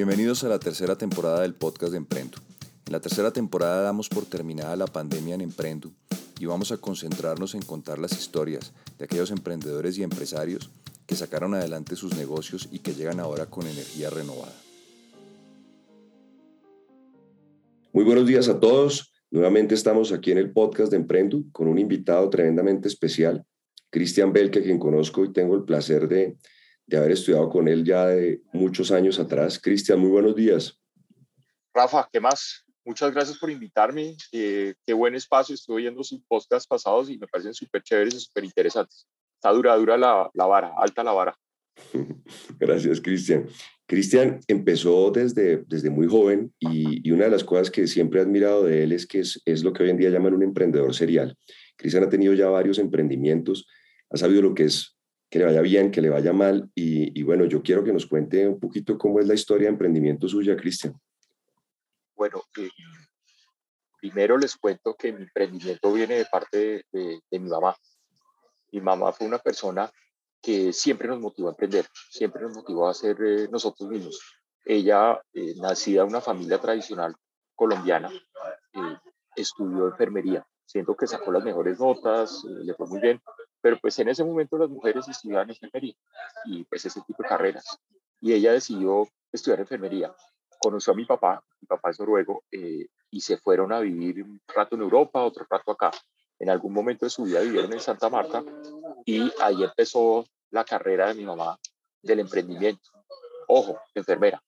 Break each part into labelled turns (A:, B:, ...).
A: Bienvenidos a la tercera temporada del podcast de Emprendo. En la tercera temporada damos por terminada la pandemia en Emprendo y vamos a concentrarnos en contar las historias de aquellos emprendedores y empresarios que sacaron adelante sus negocios y que llegan ahora con energía renovada.
B: Muy buenos días a todos. Nuevamente estamos aquí en el podcast de Emprendo con un invitado tremendamente especial, Cristian Belke, quien conozco y tengo el placer de de haber estudiado con él ya de muchos años atrás. Cristian, muy buenos días.
C: Rafa, ¿qué más? Muchas gracias por invitarme. Eh, qué buen espacio. Estuve oyendo sus podcasts pasados y me parecen súper chéveres y súper interesantes. Está dura, dura la, la vara, alta la vara.
B: Gracias, Cristian. Cristian empezó desde, desde muy joven y, y, una de las cosas que siempre he admirado de él es que es, es lo que hoy en día llaman un emprendedor serial. Cristian ha tenido ya varios emprendimientos, ha sabido lo que es que le vaya bien, que le vaya mal. Y, bueno, yo quiero que nos cuente un poquito cómo es la historia de emprendimiento suya, Cristian.
C: Bueno, eh, primero les cuento que mi emprendimiento viene de parte de, mi mamá. Mi mamá fue una persona que siempre nos motivó a emprender, siempre nos motivó a ser eh, nosotros mismos. Ella, eh, nacida en una familia tradicional colombiana, estudió enfermería, siento que sacó las mejores notas, le fue muy bien, pero pues en ese momento las mujeres estudiaban enfermería y pues ese tipo de carreras. Y ella decidió estudiar enfermería. Conoció a mi papá, mi papá es noruego, eh, y se fueron a vivir un rato en Europa, otro rato acá. En algún momento de su vida vivieron en Santa Marta y ahí empezó la carrera de mi mamá del emprendimiento. Ojo, enfermera.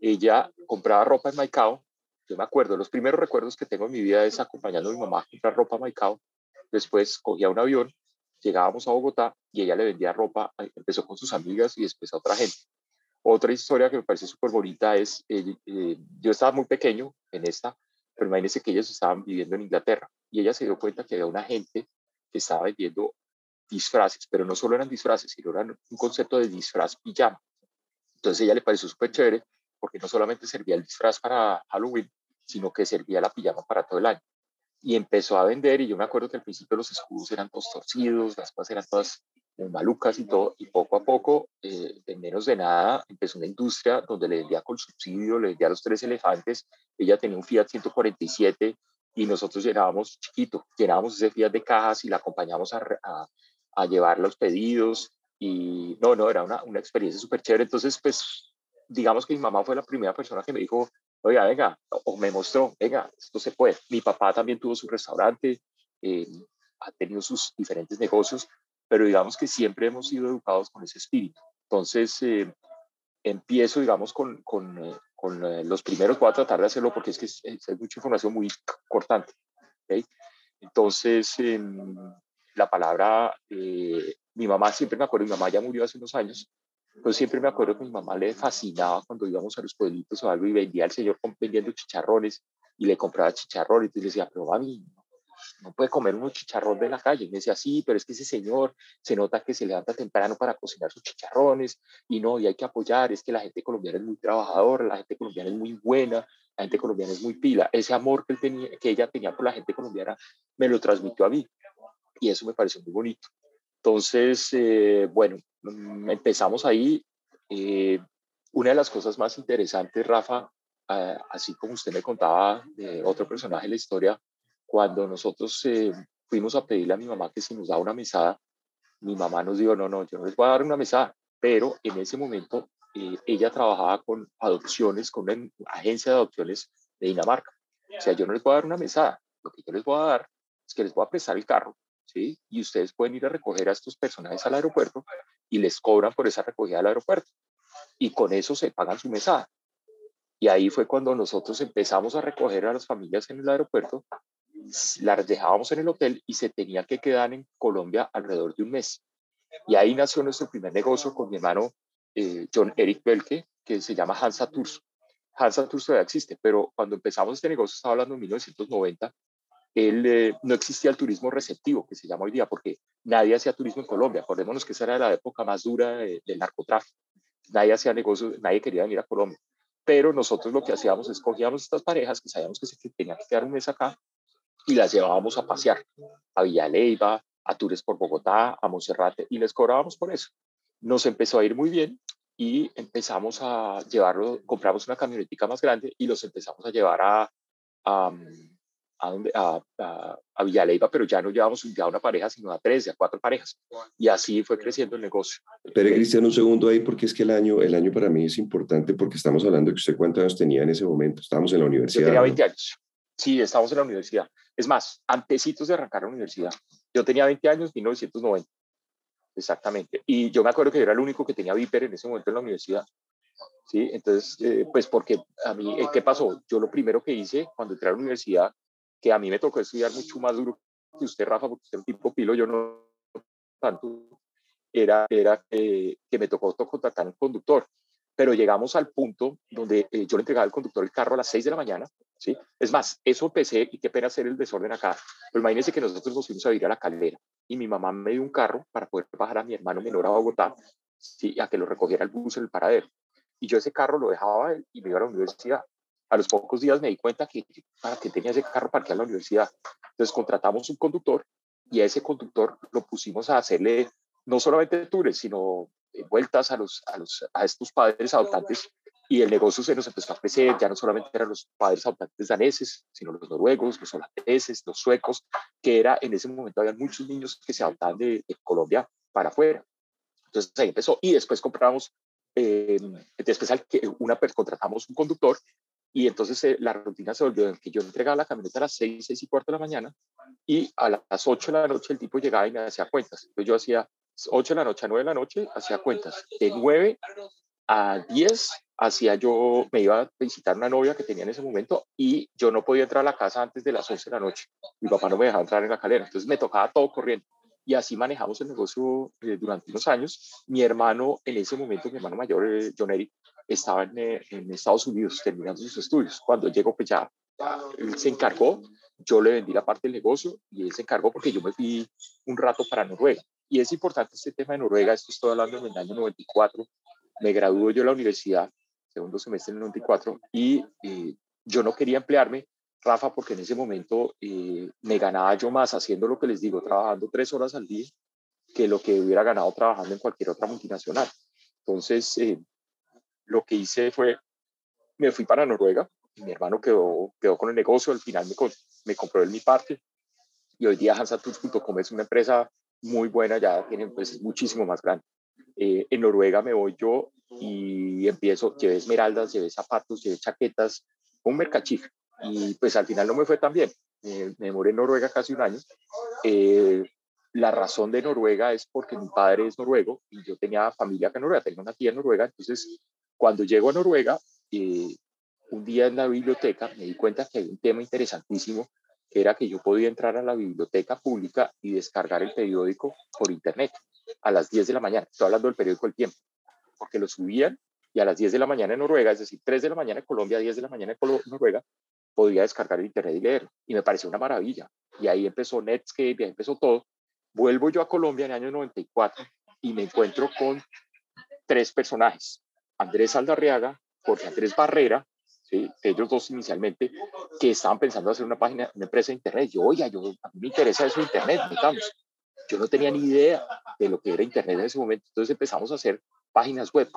C: Ella compraba ropa en Maicao. Yo me acuerdo, los primeros recuerdos que tengo en mi vida es acompañando a mi mamá a comprar ropa en Maicao. Después cogía un avión llegábamos a Bogotá y ella le vendía ropa, eh, empezó con sus amigas y después a otra gente. Otra historia que me parece súper bonita es, eh, yo estaba muy pequeño en esta, pero imagínense que ellos estaban viviendo en Inglaterra y ella se dio cuenta que había una gente que estaba vendiendo disfraces, pero no solo eran disfraces, sino eran un concepto de disfraz pijama. Entonces ella le pareció súper chévere porque no solamente servía el disfraz para Halloween, sino que servía la pijama para todo el año y empezó a vender y yo me acuerdo que al principio los escudos eran todos torcidos, las cosas eran todas malucas y todo, y poco a poco, eh, en menos de nada, empezó una industria donde le vendía con subsidio, le vendía a los tres elefantes, ella tenía un Fiat 147 y nosotros llenábamos chiquito, llenábamos ese Fiat de cajas y la acompañamos a, a, a llevar los pedidos y no, no, era una, una experiencia súper chévere, entonces pues digamos que mi mamá fue la primera persona que me dijo, oiga, venga, o me mostró, venga, esto se puede. Mi papá también tuvo su restaurante, eh, ha tenido sus diferentes negocios, pero digamos que siempre hemos sido educados con ese espíritu. Entonces, eh, empiezo, digamos, con, con, eh, con los primeros, voy a tratar de hacerlo porque es que es, es mucha información muy cortante. ¿okay? Entonces, la palabra, mi mamá siempre me acuerdo, mi mamá ya murió hace unos años, pues siempre me acuerdo que mi mamá le fascinaba cuando íbamos a los pueblitos o algo y vendía al señor vendiendo chicharrones y le compraba chicharrones y le decía, pero mami, no puede comer unos chicharrones de la calle. Y me decía, sí, pero es que ese señor se nota que se levanta temprano para cocinar sus chicharrones y no, y hay que apoyar, es que la gente colombiana es muy trabajadora, la gente colombiana es muy buena, la gente colombiana es muy pila. Ese amor que, él tenía, que ella tenía por la gente colombiana me lo transmitió a mí y eso me pareció muy bonito. Entonces, eh, bueno, mm, empezamos ahí. Eh, una de las cosas más interesantes, Rafa, ah, así como usted me contaba de otro personaje de la historia, cuando nosotros eh, fuimos a pedirle a mi mamá que si nos daba una mesada, mi mamá nos dijo, no, no, yo no les voy a dar una mesada, pero en ese momento ella trabajaba con adopciones, con una agencia de adopciones de Dinamarca. O sea, yo no les voy a dar una mesada, lo que yo les voy a dar es que les voy a prestar el carro ¿sí? Y ustedes pueden ir a recoger a estos personajes al aeropuerto y les cobran por esa recogida al aeropuerto. Y con eso se pagan su mesada. Y ahí fue cuando nosotros empezamos a recoger a las familias en el aeropuerto, las dejábamos en el hotel y se tenía que quedar en Colombia alrededor de un mes. Y ahí nació nuestro primer negocio con mi hermano eh, John Eric Belke, que se llama Hansa Tours. Hansa Tours todavía existe, pero cuando empezamos este negocio, estaba hablando en 1990, él, eh, no existía el turismo receptivo, que se llama hoy día, porque nadie hacía turismo en Colombia. Acordémonos que esa era la época más dura del narcotráfico. Nadie hacía negocios, nadie quería venir a Colombia. Pero nosotros lo que hacíamos es cogíamos estas parejas que sabíamos que se tenían que quedar un mes acá y las llevábamos a pasear a Villa Leyva, a Tours por Bogotá, a Monserrate y les cobrábamos por eso. Nos empezó a ir muy bien y empezamos a llevarlo, compramos una camionetica más grande y los empezamos a llevar a, a, a, donde, a, a, Villaleiva, pero ya no llevamos ya a una pareja, sino a tres, a cuatro parejas. Y así fue creciendo el negocio.
B: Pero Cristian, un segundo ahí, porque es que el año, el año para mí es importante porque estamos hablando de que usted cuántos años tenía en ese momento. Estábamos en la universidad.
C: Yo tenía 20 años. Sí, estábamos en la universidad. Es más, antecitos de arrancar la universidad. Yo tenía 20 años, 1990. Exactamente. Y yo me acuerdo que yo era el único que tenía Viper en ese momento en la universidad. ¿Sí? Entonces, eh, pues porque a mí, eh, ¿qué pasó? Yo lo primero que hice cuando entré a la universidad, que a mí me tocó estudiar mucho más duro que usted, Rafa, porque usted es un tipo pilo, yo no tanto, era, era que me tocó contratar un conductor. Pero llegamos al punto donde eh, yo le entregaba al conductor el carro a las 6 de la mañana, ¿sí? Es más, eso empecé, y qué pena hacer el desorden acá, pero imagínense que nosotros nos fuimos a ir a la calera y mi mamá me dio un carro para poder bajar a mi hermano menor a Bogotá, ¿sí? a que lo recogiera el bus en el paradero. Y yo ese carro lo dejaba y me iba a la universidad. A los pocos días me di cuenta que para qué tenía ese carro para que a la universidad. Entonces contratamos un conductor y a ese conductor lo pusimos a hacerle no solamente tours, sino eh, vueltas a, los, a, los, a estos padres adoptantes y el negocio se nos empezó a crecer, ya no solamente eran los padres adoptantes daneses, sino los noruegos, los holandeses, los suecos, que era en ese momento había muchos niños que se adoptaban de, Colombia para afuera. Entonces ahí empezó y después compramos, eh, después que una, contratamos un conductor y entonces eh, la rutina se volvió en que yo entregaba la camioneta a las 6, 6 y cuarto de la mañana y a las 8 de la noche el tipo llegaba y me hacía cuentas. Entonces yo hacía 8 de la noche a 9 de la noche, hacía cuentas. De 9 a 10 hacía yo, me iba a visitar una novia que tenía en ese momento y yo no podía entrar a la casa antes de las 11 de la noche. Mi papá no me dejaba entrar en la calera, entonces me tocaba todo corriendo. Y así manejamos el negocio eh, durante unos años. Mi hermano, en ese momento, mi hermano mayor, eh, John Eric, estaba en, eh, en, Estados Unidos terminando sus estudios. Cuando llegó, pues ya, él se encargó, yo le vendí la parte del negocio y él se encargó porque yo me fui un rato para Noruega. Y es importante este tema de Noruega, esto estoy hablando en el año 94, me graduó yo de la universidad, segundo semestre en el 94, y eh, yo no quería emplearme, Rafa, porque en ese momento eh, me ganaba yo más haciendo lo que les digo, trabajando tres horas al día, que lo que hubiera ganado trabajando en cualquier otra multinacional. Entonces, eh, lo que hice fue, me fui para Noruega, y mi hermano quedó, quedó con el negocio, al final me, me compró él mi parte, y hoy día Hansatools.com es una empresa muy buena, ya tiene pues, muchísimo más grande. Eh, en Noruega me voy yo y empiezo, llevé esmeraldas, llevé zapatos, llevé chaquetas, un mercachif. Y pues al final no me fue tan bien. Me demoré en Noruega casi un año. Eh, la razón de Noruega es porque mi padre es noruego y yo tenía familia acá en Noruega, tengo una tía en Noruega. Entonces, cuando llego a Noruega, un día en la biblioteca me di cuenta que hay un tema interesantísimo era que yo podía entrar a la biblioteca pública y descargar el periódico por internet a las 10 de la mañana. Estoy hablando del periódico El Tiempo, porque lo subían y a las 10 de la mañana en Noruega, es decir, 3 de la mañana en Colombia, 10 de la mañana en Noruega, podía descargar el internet y leer. Y me pareció una maravilla. Y ahí empezó Netscape, y ahí empezó todo. Vuelvo yo a Colombia en el año 94 y me encuentro con tres personajes. Andrés Aldarriaga, Jorge Andrés Barrera ellos dos inicialmente, que estaban pensando hacer una página, una empresa de Internet. Yo, oye, yo, a mí me interesa eso de Internet, digamos. Yo no tenía ni idea de lo que era Internet en ese momento. Entonces empezamos a hacer páginas web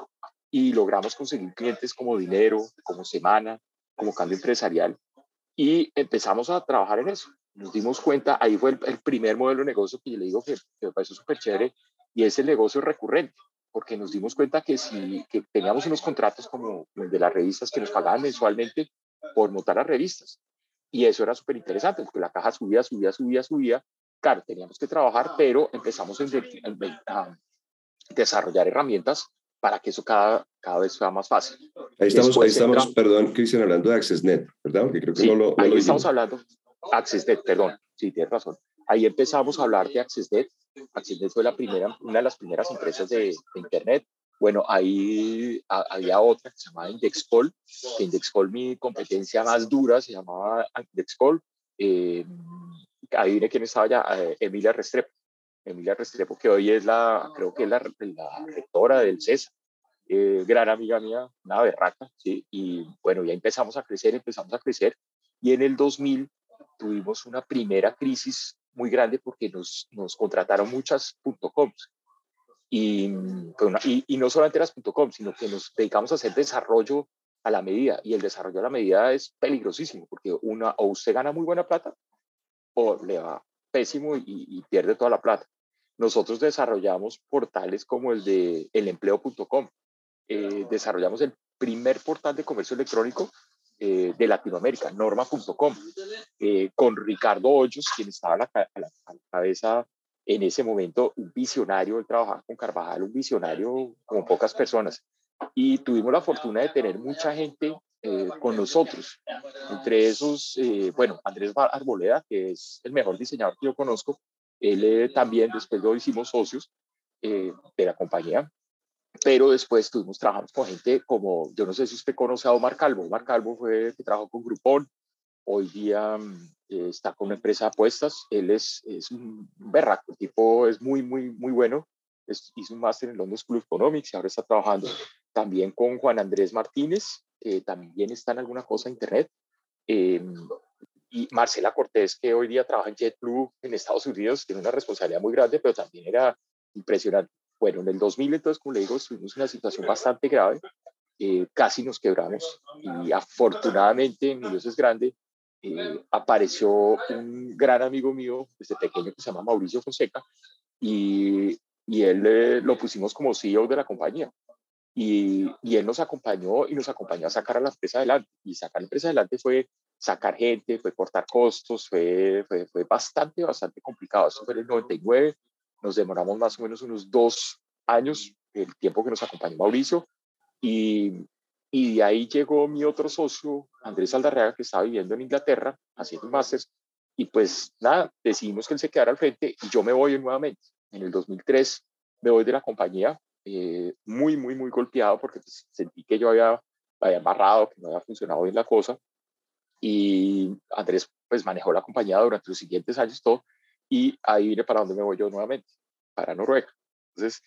C: y logramos conseguir clientes como Dinero, como Semana, como Cambio Empresarial y empezamos a trabajar en eso. Nos dimos cuenta, ahí fue el, primer modelo de negocio que yo le digo que, que me pareció súper chévere y es el negocio recurrente porque nos dimos cuenta que si que teníamos unos contratos como el de las revistas que nos pagaban mensualmente por montar las revistas. Y eso era súper interesante, porque la caja subía, subía, subía, subía. Claro, teníamos que trabajar, pero empezamos a desarrollar herramientas para que eso cada, cada vez sea más fácil.
B: Ahí estamos, ahí estamos perdón, Cristian, hablando de AccessNet, ¿verdad? Porque creo que no lo, no
C: ahí estamos hablando, AccessNet, perdón, sí, tienes razón. Ahí empezamos a hablar de AccessNet AccessNet fue la primera, una de las primeras empresas de, Internet. Bueno, ahí había otra que se llamaba Indexcall, Indexcall mi competencia más dura se llamaba Indexcall. Eh, ahí viene quién estaba ya, eh, Emilia Restrepo. Emilia Restrepo, que hoy es la, creo que es la, la rectora del CESA, eh, gran amiga mía, una berraca, ¿sí? Y bueno, ya empezamos a crecer, empezamos a crecer. Y en el 2000 tuvimos una primera crisis muy grande porque nos, nos contrataron muchas .coms. Y, y, no solamente las.com, sino que nos dedicamos a hacer desarrollo a la medida. Y el desarrollo a la medida es peligrosísimo, porque una, o usted gana muy buena plata o le va pésimo y, pierde toda la plata. Nosotros desarrollamos portales como el de elempleo.com. Eh, desarrollamos el primer portal de comercio electrónico eh, de Latinoamérica, norma.com, eh, con Ricardo Hoyos, quien estaba a la, cabeza en ese momento, un visionario, él trabajaba con Carvajal, un visionario como pocas personas. Y tuvimos la fortuna de tener mucha gente eh, con nosotros. Entre esos, bueno, Andrés Arboleda, que es el mejor diseñador que yo conozco, él también después lo hicimos socios de la compañía, pero después estuvimos trabajando con gente como, yo no sé si usted conoce a Omar Calvo, Omar Calvo fue que trabajó con Groupon, hoy día eh, está con una empresa de apuestas, él es, es un berraco, el tipo es muy, muy, muy bueno, hizo un máster en London School of Economics y ahora está trabajando también con Juan Andrés Martínez, también está en alguna cosa en internet, em, y Marcela Cortés, que hoy día trabaja en JetBlue en Estados Unidos, tiene una responsabilidad muy grande, pero también era impresionante. Bueno, en el 2000, entonces, como le digo, estuvimos en una situación bastante grave, eh, casi nos quebramos y afortunadamente, mi Dios es grande, eh, apareció un gran amigo mío desde pequeño que se llama Mauricio Fonseca y, y él eh, lo pusimos como CEO de la compañía. Y, y, él nos acompañó y nos acompañó a sacar a la empresa adelante. Y sacar la empresa adelante fue sacar gente, fue cortar costos, fue, fue, fue bastante, bastante complicado. Eso fue en el 99, nos demoramos más o menos unos dos años, el tiempo que nos acompañó Mauricio, y, y de ahí llegó mi otro socio, Andrés Aldarreaga, que estaba viviendo en Inglaterra, haciendo másteres, y pues nada, decidimos que él se quedara al frente y yo me voy nuevamente. En el 2003 me voy de la compañía, eh, muy, muy, muy golpeado porque pues, sentí que yo había, había amarrado, que no había funcionado bien la cosa. Y Andrés pues manejó la compañía durante los siguientes años todo y ahí viene para dónde me voy yo nuevamente, para Noruega. Entonces,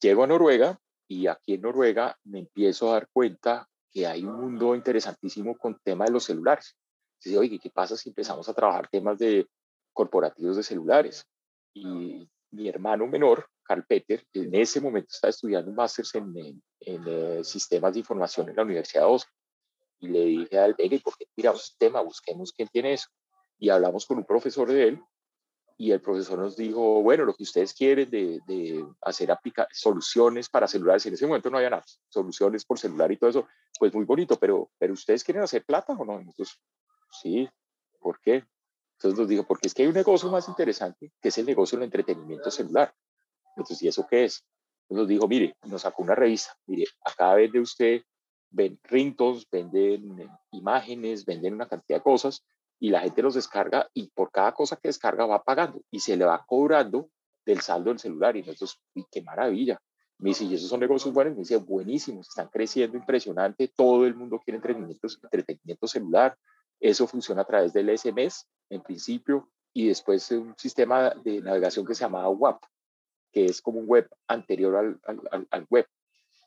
C: llego a Noruega y aquí en Noruega me empiezo a dar cuenta que hay un mundo interesantísimo con tema de los celulares. Dice, oye, ¿qué pasa si empezamos a trabajar temas de corporativos de celulares? Y mi hermano menor, Carl Peter, en ese momento está estudiando un máster en, en, eh, sistemas de información en la Universidad de Oslo. Y le dije a él, venga, ¿por qué miramos este tema? Busquemos quién tiene eso. Y hablamos con un profesor de él y el profesor nos dijo, bueno, lo que ustedes quieren de, de hacer aplicar soluciones para celulares, en ese momento no había nada, soluciones por celular y todo eso, pues muy bonito, pero, pero ustedes quieren hacer plata o no? Entonces, sí, ¿por qué? Entonces nos dijo, porque es que hay un negocio más interesante, que es el negocio del entretenimiento celular. Entonces, ¿y eso qué es? Entonces nos dijo, mire, nos sacó una revista, mire, acá vende usted, ven rintos, venden imágenes, venden una cantidad de cosas, y la gente los descarga y por cada cosa que descarga va pagando y se le va cobrando del saldo del celular. Y nosotros, qué maravilla. Me dice, ¿y esos son negocios buenos? Me dice, buenísimos, están creciendo impresionante, todo el mundo quiere entretenimiento, entretenimiento celular. Eso funciona a través del SMS en principio y después un sistema de navegación que se llamaba WAP, que es como un web anterior al, al, al web.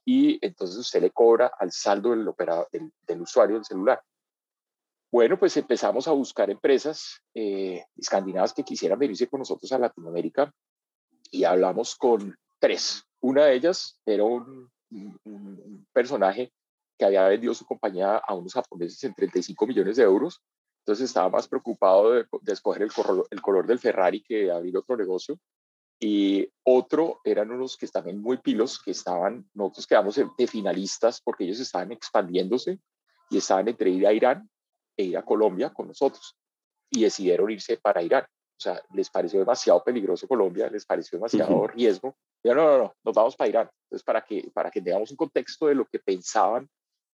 C: Y entonces usted le cobra al saldo del, operador, del, del usuario del celular. Bueno, pues empezamos a buscar empresas eh, escandinavas que quisieran venirse con nosotros a Latinoamérica y hablamos con tres. Una de ellas era un, personaje que había vendido su compañía a unos japoneses en 35 millones de euros. Entonces estaba más preocupado de, escoger el color, el color, del Ferrari que abrir otro negocio. Y otro eran unos que estaban muy pilos, que estaban, nosotros quedamos de finalistas porque ellos estaban expandiéndose y estaban entre ir a Irán e ir a Colombia con nosotros. Y decidieron irse para Irán. O sea, les pareció demasiado peligroso Colombia, les pareció demasiado riesgo. no, no, no, nos vamos para Irán. Entonces, para que, para que tengamos un contexto de lo que pensaban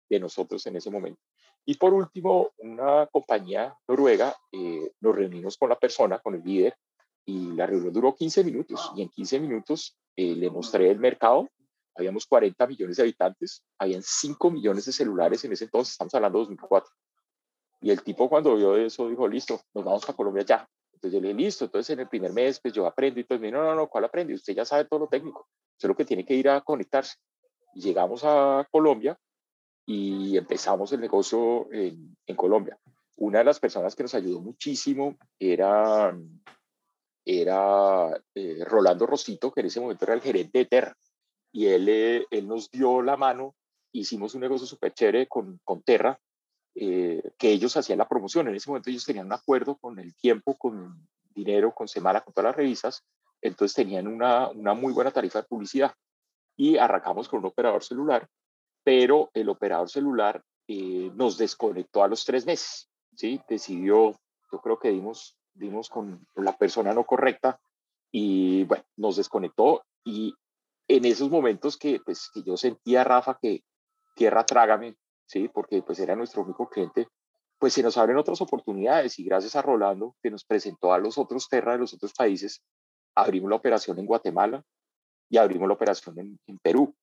C: de nosotros en ese momento. Y por último, una compañía noruega, eh, nos reunimos con la persona, con el líder, y la reunión duró 15 minutos. Y en 15 minutos eh, le mostré el mercado. Habíamos 40 millones de habitantes, habían 5 millones de celulares en ese entonces, estamos hablando de 2004. Y el tipo cuando vio eso dijo, listo, nos vamos para Colombia ya. Entonces yo le dije, listo, entonces en el primer mes pues yo aprendo y todo. Me no, no, no, ¿cuál aprende? Usted ya sabe todo lo técnico, solo que tiene que ir a conectarse. Y llegamos a Colombia y empezamos el negocio en, en Colombia. Una de las personas que nos ayudó muchísimo era era eh, Rolando Rosito, que en ese momento era el gerente de Terra. Y él, eh, él nos dio la mano, hicimos un negocio súper chévere con, con Terra, eh, que ellos hacían la promoción. En ese momento ellos tenían un acuerdo con el tiempo, con dinero, con Semana, con todas las revistas. Entonces tenían una, una muy buena tarifa de publicidad. Y arrancamos con un operador celular, pero el operador celular nos desconectó a los tres meses. ¿sí? Decidió, yo creo que dimos dimos con la persona no correcta y bueno, nos desconectó y en esos momentos que, pues, que yo sentía, Rafa, que tierra trágame, ¿sí? Porque pues era nuestro único cliente, pues se nos abren otras oportunidades y gracias a Rolando, que nos presentó a los otros Terra de los otros países, abrimos la operación en Guatemala y abrimos la operación en, Perú.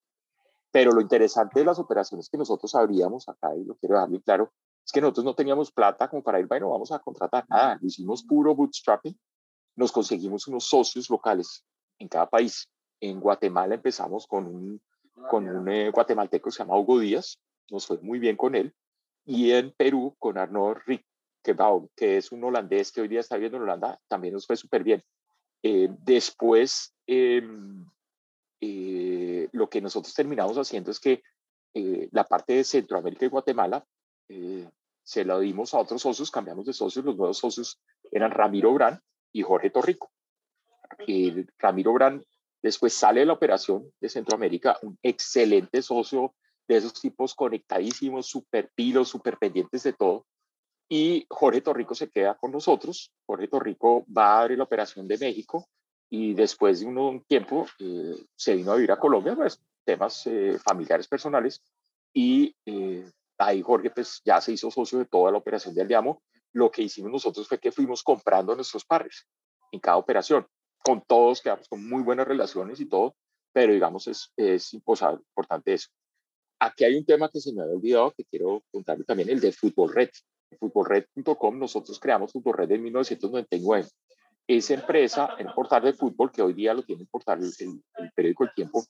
C: Pero lo interesante de las operaciones que nosotros abríamos acá, y lo quiero dejar muy claro, es que nosotros no teníamos plata como para ir, bueno, vamos a contratar nada, lo hicimos puro bootstrapping, nos conseguimos unos socios locales en cada país. En Guatemala empezamos con un, con un eh, guatemalteco que se llama Hugo Díaz, nos fue muy bien con él, y en Perú con Arnaud Rick, que, es un holandés que hoy día está viviendo en Holanda, también nos fue súper bien. Eh, después, em, eh, lo que nosotros terminamos haciendo es que la parte de Centroamérica y Guatemala eh, se lo dimos a otros socios, cambiamos de socios, los nuevos socios eran Ramiro Brand y Jorge Torrico. Ramiro Brand después sale de la operación de Centroamérica, un excelente socio de esos tipos conectadísimos, súper pilos, súper pendientes de todo. Y Jorge Torrico se queda con nosotros. Jorge Torrico va a abrir la operación de México y después de un tiempo eh, se vino a vivir a Colombia, pues temas eh, familiares personales y ahí Jorge pues ya se hizo socio de toda la operación de Aldeamo. Lo que hicimos nosotros fue que fuimos comprando nuestros pares en cada operación. Con todos quedamos con muy buenas relaciones y todo, pero digamos es, es importante eso. Aquí hay un tema que se me había olvidado que quiero contarle también, el de Fútbol Red. Fútbolred.com, nosotros creamos Fútbol Red en 1999. Esa empresa, en portal de fútbol, que hoy día lo tiene el portal, el, el periódico El Tiempo,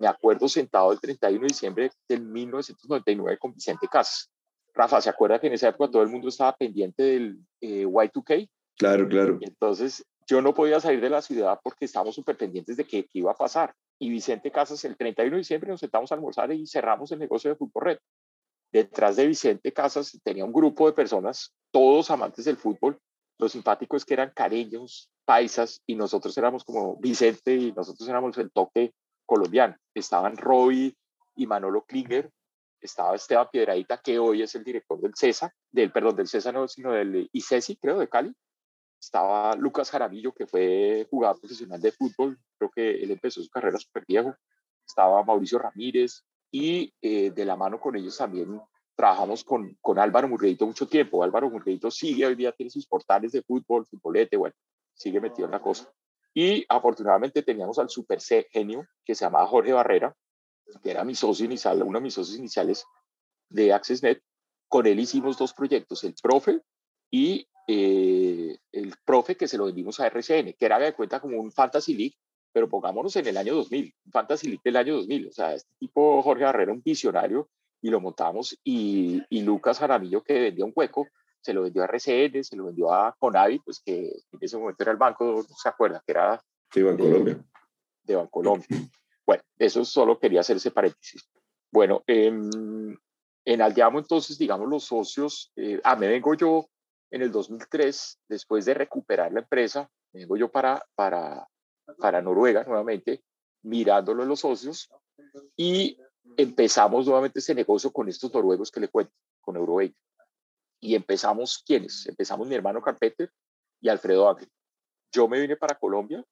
C: me acuerdo sentado el 31 de diciembre de 1999 con Vicente Casas. Rafa, ¿se acuerda que en esa época todo el mundo estaba pendiente del eh, Y2K?
B: Claro, claro.
C: entonces yo no podía salir de la ciudad porque estábamos súper pendientes de qué, iba a pasar. Y Vicente Casas, el 31 de diciembre nos sentamos a almorzar y cerramos el negocio de Fútbol Red. Detrás de Vicente Casas tenía un grupo de personas, todos amantes del fútbol. Lo simpático es que eran careños, paisas, y nosotros éramos como Vicente y nosotros éramos el toque colombiano. Estaban Roy y Manolo Klinger, estaba Esteban Piedradita, que hoy es el director del CESA, del, perdón, del CESA no, sino del ICESI, creo, de Cali. Estaba Lucas Jaramillo, que fue jugador profesional de fútbol, creo que él empezó su carrera súper viejo. Estaba Mauricio Ramírez y eh, de la mano con ellos también trabajamos con, con Álvaro Murguedito mucho tiempo. Álvaro Murguedito sigue hoy día, tiene sus portales de fútbol, futbolete, bueno, sigue metido en la cosa. Y afortunadamente teníamos al super genio que se llamaba Jorge Barrera, que era mi socio inicial, uno de mis socios iniciales de AccessNet. Con él hicimos dos proyectos, el Profe y eh, el Profe que se lo vendimos a RCN, que era de cuenta como un Fantasy League, pero pongámonos en el año 2000, un Fantasy League del año 2000. O sea, este tipo Jorge Barrera, un visionario, y lo montamos, y, y Lucas Jaramillo, que vendía un hueco, se lo vendió a RCN, se lo vendió a Conavi, pues que en ese momento era el banco, no se acuerda, que era
B: de Bancolombia.
C: De Bancolombia. Bueno, eso solo quería hacer ese paréntesis. Bueno, en, en Aldeamo entonces, digamos, los socios, eh, ah, me vengo yo en el 2003, después de recuperar la empresa, vengo yo para, para, para Noruega nuevamente, mirándolo en los socios, y empezamos nuevamente este negocio con estos noruegos que le cuento, con Eurovate y empezamos, ¿quiénes? Empezamos mi hermano Carpeter y Alfredo Ángel. Yo me vine para Colombia,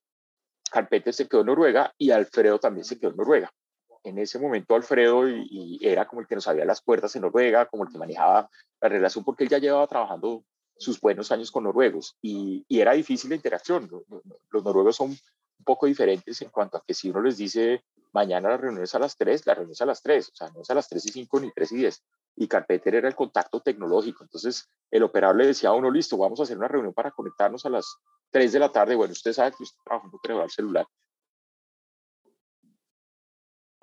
C: Carpeter se quedó en Noruega y Alfredo también se quedó en Noruega. En ese momento Alfredo y, era como el que nos abría las puertas en Noruega, como el que manejaba la relación, porque él ya llevaba trabajando sus buenos años con noruegos y, y era difícil la interacción. Los noruegos son un poco diferentes en cuanto a que si uno les dice mañana la reunión es a las 3, la reunión es a las 3, o sea, no es a las 3 y 5 ni 3 y 10 y Carpeter era el contacto tecnológico. Entonces, el operador le decía a uno, listo, vamos a hacer una reunión para conectarnos a las 3 de la tarde. Bueno, usted sabe que usted trabaja en un celular.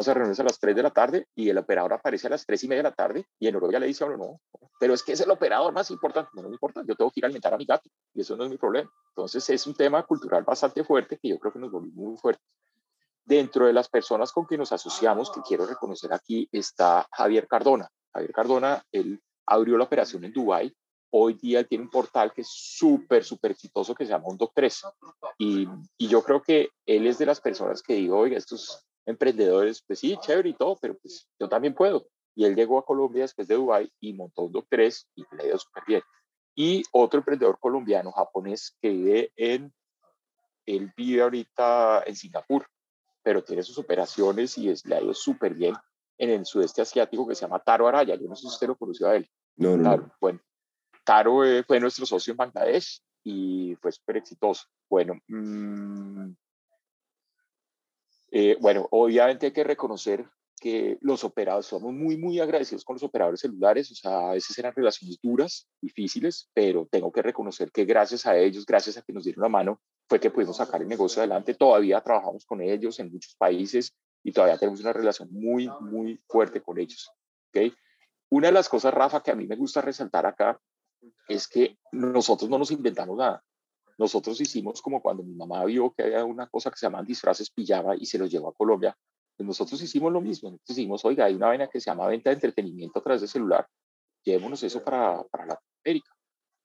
C: A reunirnos a las 3 de la tarde y el operador aparece a las 3 y media de la tarde y en Noruega le dice a uno, no, pero es que es el operador más importante. No, no me importa, yo tengo que ir a alimentar a mi gato y eso no es mi problema. Entonces es un tema cultural bastante fuerte que yo creo que nos volvió muy fuerte. Dentro de las personas con que nos asociamos, que quiero reconocer aquí, está Javier Cardona. Javier Cardona, él abrió la operación en Dubái. Hoy día tiene un portal que es súper, súper exitoso que se llama Undoc3. Y, y yo creo que él es de las personas que digo, oiga, estos emprendedores, pues sí, chévere y todo, pero pues yo también puedo. Y él llegó a Colombia después de Dubai y montó un Doc3 y le dio súper bien. Y otro emprendedor colombiano, japonés, que vive en, él vive ahorita en Singapur, pero tiene sus operaciones y es, le ha ido súper bien en el sudeste asiático que se llama Taro Araya. Yo no sé si usted lo conoció a él.
B: No, no.
C: bueno, Taro eh, fue nuestro socio en Bangladesh y fue súper exitoso. Bueno, mmm, eh, bueno, obviamente hay que reconocer que los operadores, somos muy, muy agradecidos con los operadores celulares, o sea, a veces eran relaciones duras, difíciles, pero tengo que reconocer que gracias a ellos, gracias a que nos dieron la mano, fue que pudimos sacar el negocio adelante. Todavía trabajamos con ellos en muchos países y todavía tenemos una relación muy, muy fuerte con ellos. ¿okay? Una de las cosas, Rafa, que a mí me gusta resaltar acá es que nosotros no nos inventamos nada. Nosotros hicimos como cuando mi mamá vio que había una cosa que se llaman disfraces pijama y se los llevó a Colombia. Pues nosotros hicimos lo mismo. Nosotros dijimos, oiga, hay una vaina que se llama venta de entretenimiento a través de celular. Llevémonos eso para, para Latinoamérica,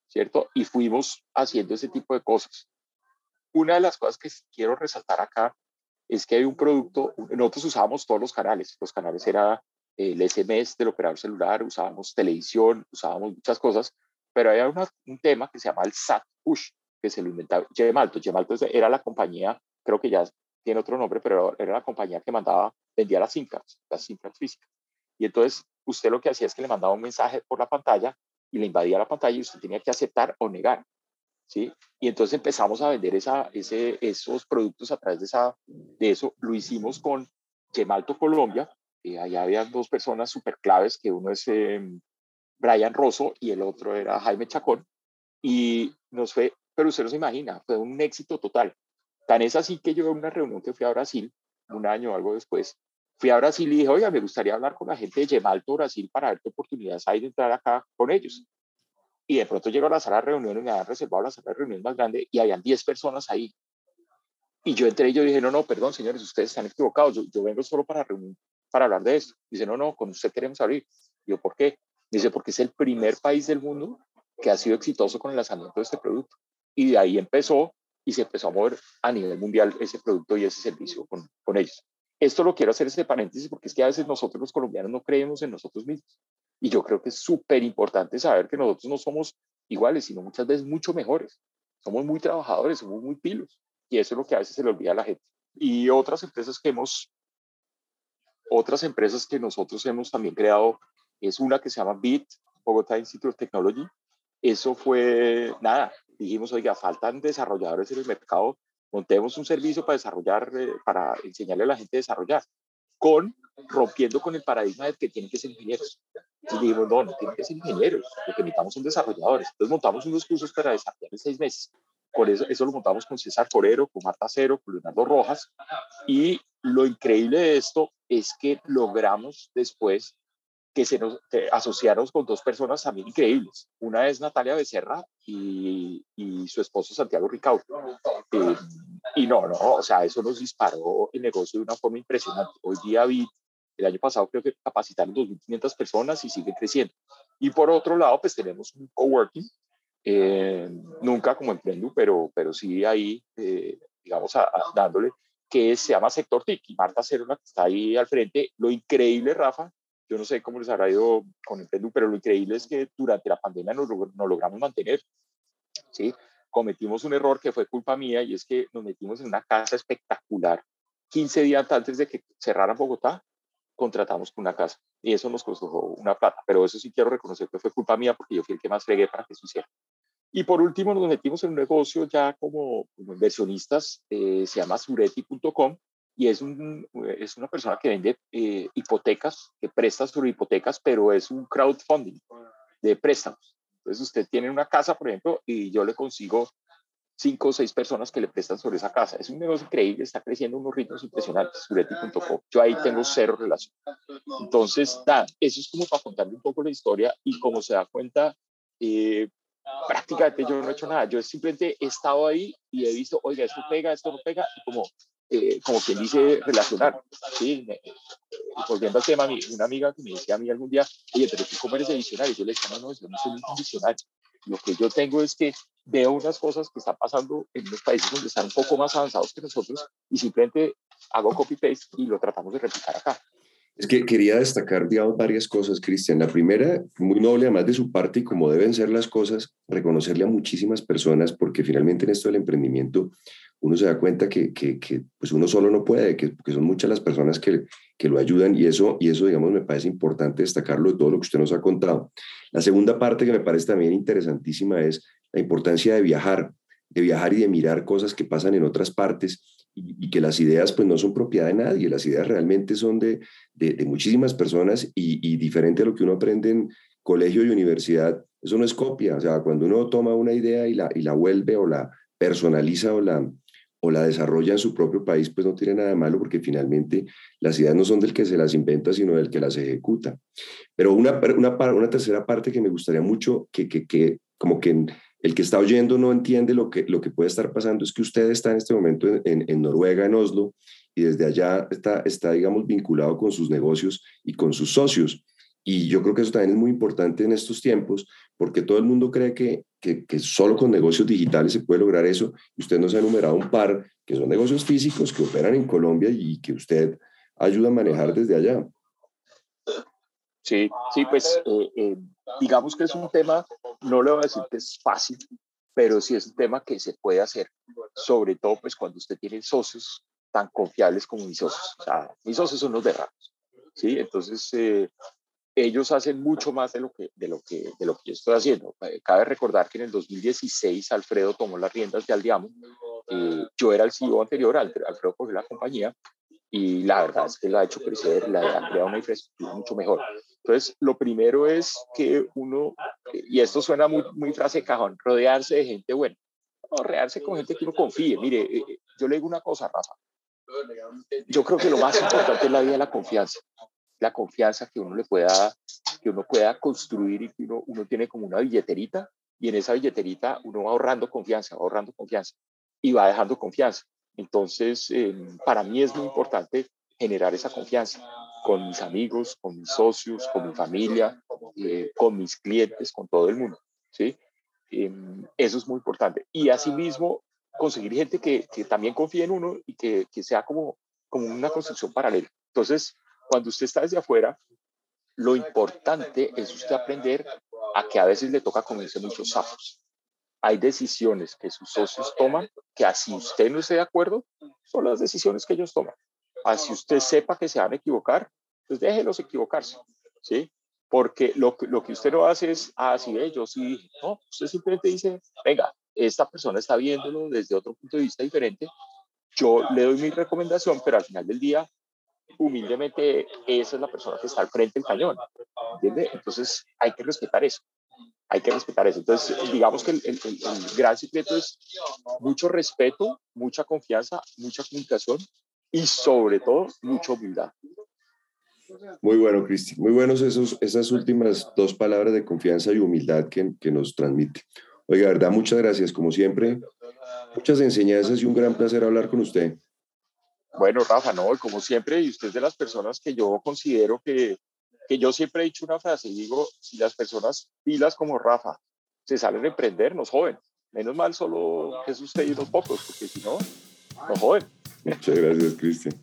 C: ¿cierto? Y fuimos haciendo ese tipo de cosas. Una de las cosas que quiero resaltar acá es que hay un producto, nosotros usábamos todos los canales. Los canales era el SMS del operador celular, usábamos televisión, usábamos muchas cosas, pero había un tema que se llama el SAT Push, que se lo inventaba Gemalto. Gemalto era la compañía, creo que ya tiene otro nombre, pero era la compañía que mandaba, vendía las SIM las SIM físicas. Y entonces usted lo que hacía es que le mandaba un mensaje por la pantalla y le invadía la pantalla y usted tenía que aceptar o negar. ¿sí? Y entonces empezamos a vender esa, ese, esos productos a través de, esa, de eso. Lo hicimos con Gemalto Colombia. y allá había dos personas súper claves, que uno es em, Brian Rosso y el otro era Jaime Chacón. Y nos fue pero usted no se imagina, fue un éxito total. Tan es así que yo en una reunión que fui a Brasil, un año o algo después, fui a Brasil y dije, oiga, me gustaría hablar con la gente de Gemalto Brasil para ver qué oportunidades hay de entrar acá con ellos. Y de pronto llego a la sala de reuniones, me habían reservado la sala de reuniones más grande y habían 10 personas ahí. Y yo entré y dije, no, no, perdón, señores, ustedes están equivocados, yo, yo vengo solo para, reunir, para hablar de esto. Dice, no, no, con usted queremos abrir. yo, ¿por qué? Dice, porque es el primer país del mundo que ha sido exitoso con el lanzamiento de este producto y de ahí empezó y se empezó a mover a nivel mundial ese producto y ese servicio con, con ellos. Esto lo quiero hacer este paréntesis porque es que a veces nosotros los colombianos no creemos en nosotros mismos. Y yo creo que es súper importante saber que nosotros no somos iguales, sino muchas veces mucho mejores. Somos muy trabajadores, somos muy pilos. Y eso es lo que a veces se le olvida a la gente. Y otras empresas que hemos, otras empresas que nosotros hemos también creado, es una que se llama BIT, Bogotá Institute of Technology. Eso fue, nada, dijimos, oiga, faltan desarrolladores en el mercado, montemos un servicio para desarrollar, eh, para enseñarle a la gente a desarrollar, con, rompiendo con el paradigma de que tienen que ser ingenieros. Y dijimos, no, no tienen que ser ingenieros, lo que necesitamos son desarrolladores. Entonces montamos unos cursos para desarrollar en seis meses. Por eso, eso lo montamos con César Forero, con Marta Cero, con Leonardo Rojas. Y lo increíble de esto es que logramos después que se nos asociaron con dos personas también increíbles. Una es Natalia Becerra y, y su esposo Santiago Ricaurte. Eh, y no, no, o sea, eso nos disparó el negocio de una forma impresionante. Hoy día vi, el año pasado creo que capacitaron 2.500 personas y sigue creciendo. Y por otro lado, pues tenemos un coworking, eh, nunca como emprendo, pero, pero sí ahí, eh, digamos, dándole, que se llama Sector TIC. Y Marta Cerona, que está ahí al frente. Lo increíble, Rafa, yo no sé cómo les habrá ido con el Perú, pero lo increíble es que durante la pandemia nos, nos logramos mantener. ¿sí? Cometimos un error que fue culpa mía y es que nos metimos en una casa espectacular. 15 días antes de que cerraran Bogotá, contratamos una casa y eso nos costó una plata, pero eso sí quiero reconocer que fue culpa mía porque yo fui el que más fregué para que eso hiciera. Y por último nos metimos en un negocio ya como, inversionistas, eh, se llama sureti.com y es, un, es una persona que vende eh, hipotecas, que presta sobre hipotecas, pero es un crowdfunding de préstamos. Entonces usted tiene una casa, por ejemplo, y yo le consigo cinco o seis personas que le prestan sobre esa casa. Es un negocio increíble, está creciendo unos ritmos impresionantes, sureti.com. Yo ahí tengo cero relación. Entonces, nada, eso es como para contarle un poco la historia y como se da cuenta, eh, prácticamente yo no he hecho nada. Yo simplemente he estado ahí y he visto, oiga, esto pega, esto no pega, y como, eh, como quien dice, relacionar. ¿sí? volviendo al tema, una amiga que me decía a mí algún día, oye, pero tú cómo eres de visionario. Yo le decía, no, no, yo no soy un visionario. Lo que yo tengo es que veo unas cosas que están pasando en los países donde están un poco más avanzados que nosotros y simplemente hago copy-paste y lo tratamos de replicar acá.
B: Es que quería destacar, digamos, varias cosas, Cristian. La primera, muy noble, además de su parte y como deben ser las cosas, reconocerle a muchísimas personas, porque finalmente en esto del emprendimiento uno se da cuenta que, pues uno solo no puede, que, son muchas las personas que, que lo ayudan y eso, y eso, digamos, me parece importante destacarlo de todo lo que usted nos ha contado. La segunda parte que me parece también interesantísima es la importancia de viajar, de viajar y de mirar cosas que pasan en otras partes y, que las ideas pues no son propiedad de nadie, las ideas realmente son de, de, muchísimas personas y, diferente a lo que uno aprende en colegio y universidad, eso no es copia, o sea, cuando uno toma una idea y la, y la vuelve o la personaliza o la, o la desarrolla en su propio país, pues no tiene nada de malo porque finalmente las ideas no son del que se las inventa, sino del que las ejecuta. Pero una, una, una tercera parte que me gustaría mucho que, que como que el que está oyendo no entiende lo que, lo que puede estar pasando es que usted está en este momento en, en, Noruega, en Oslo, y desde allá está, está, digamos, vinculado con sus negocios y con sus socios. Y yo creo que eso también es muy importante en estos tiempos, porque todo el mundo cree que, que, que, solo con negocios digitales se puede lograr eso. Y usted nos ha enumerado un par que son negocios físicos que operan en Colombia y que usted ayuda a manejar desde allá.
C: Sí, sí, pues eh, eh, digamos que es un tema, no le voy a decir que es fácil, pero sí es un tema que se puede hacer, sobre todo pues cuando usted tiene socios tan confiables como mis socios. O sea, mis socios son los de ratos, ¿sí? Entonces, eh, ellos hacen mucho más de lo, que, de, lo que, de lo que yo estoy haciendo. Cabe recordar que en el 2016 Alfredo tomó las riendas de Aldiamo. yo era el CEO anterior, Alfredo cogió la compañía y la verdad es que la ha hecho crecer, la ha creado una infraestructura mucho mejor. Entonces, lo primero es que uno, y esto suena muy, muy frase de cajón, rodearse de gente buena. rodearse con gente que uno confíe. Mire, eh, eh, yo le digo una cosa, Rafa. Yo creo que lo más importante en la vida es la confianza. La confianza que uno le pueda, que uno pueda construir y que uno, uno tiene como una billeterita y en esa billeterita uno va ahorrando confianza, ahorrando confianza y va dejando confianza. Entonces, em, para mí es muy importante generar esa confianza con mis amigos, con mis socios, con mi familia, eh, con mis clientes, con todo el mundo. ¿sí? Em, eso es muy importante. Y asimismo, conseguir gente que, también confíe en uno y que, sea como, como una construcción paralela. Entonces, cuando usted está desde afuera, lo importante es usted aprender a que a veces le toca comerse muchos sapos hay decisiones que sus socios toman que así usted no esté de acuerdo, son las decisiones que ellos toman. Así usted sepa que se van a equivocar, pues déjelos equivocarse, ¿sí? Porque lo, lo que usted no hace es, ah, sí, yo sí, no, usted simplemente dice, venga, esta persona está viéndolo desde otro punto de vista diferente, yo le doy mi recomendación, pero al final del día, humildemente, esa es la persona que está al frente del cañón, ¿entiende? Entonces hay que respetar eso hay que respetar eso. Entonces, digamos que el, gran secreto es mucho respeto, mucha confianza, mucha comunicación y sobre todo mucha humildad.
B: Muy bueno, Cristian. Muy buenos esos, esas últimas dos palabras de confianza y humildad que, que nos transmite. Oiga, verdad, muchas gracias. Como siempre, muchas enseñanzas y un gran placer hablar con usted.
C: Bueno, Rafa, no, como siempre, y usted es de las personas que yo considero que que yo siempre he dicho una frase y digo, si las personas pilas como Rafa se salen a emprender, nos joven. Menos mal solo es usted y unos pocos, porque si no, nos joven.
B: Muchas gracias, Cristian.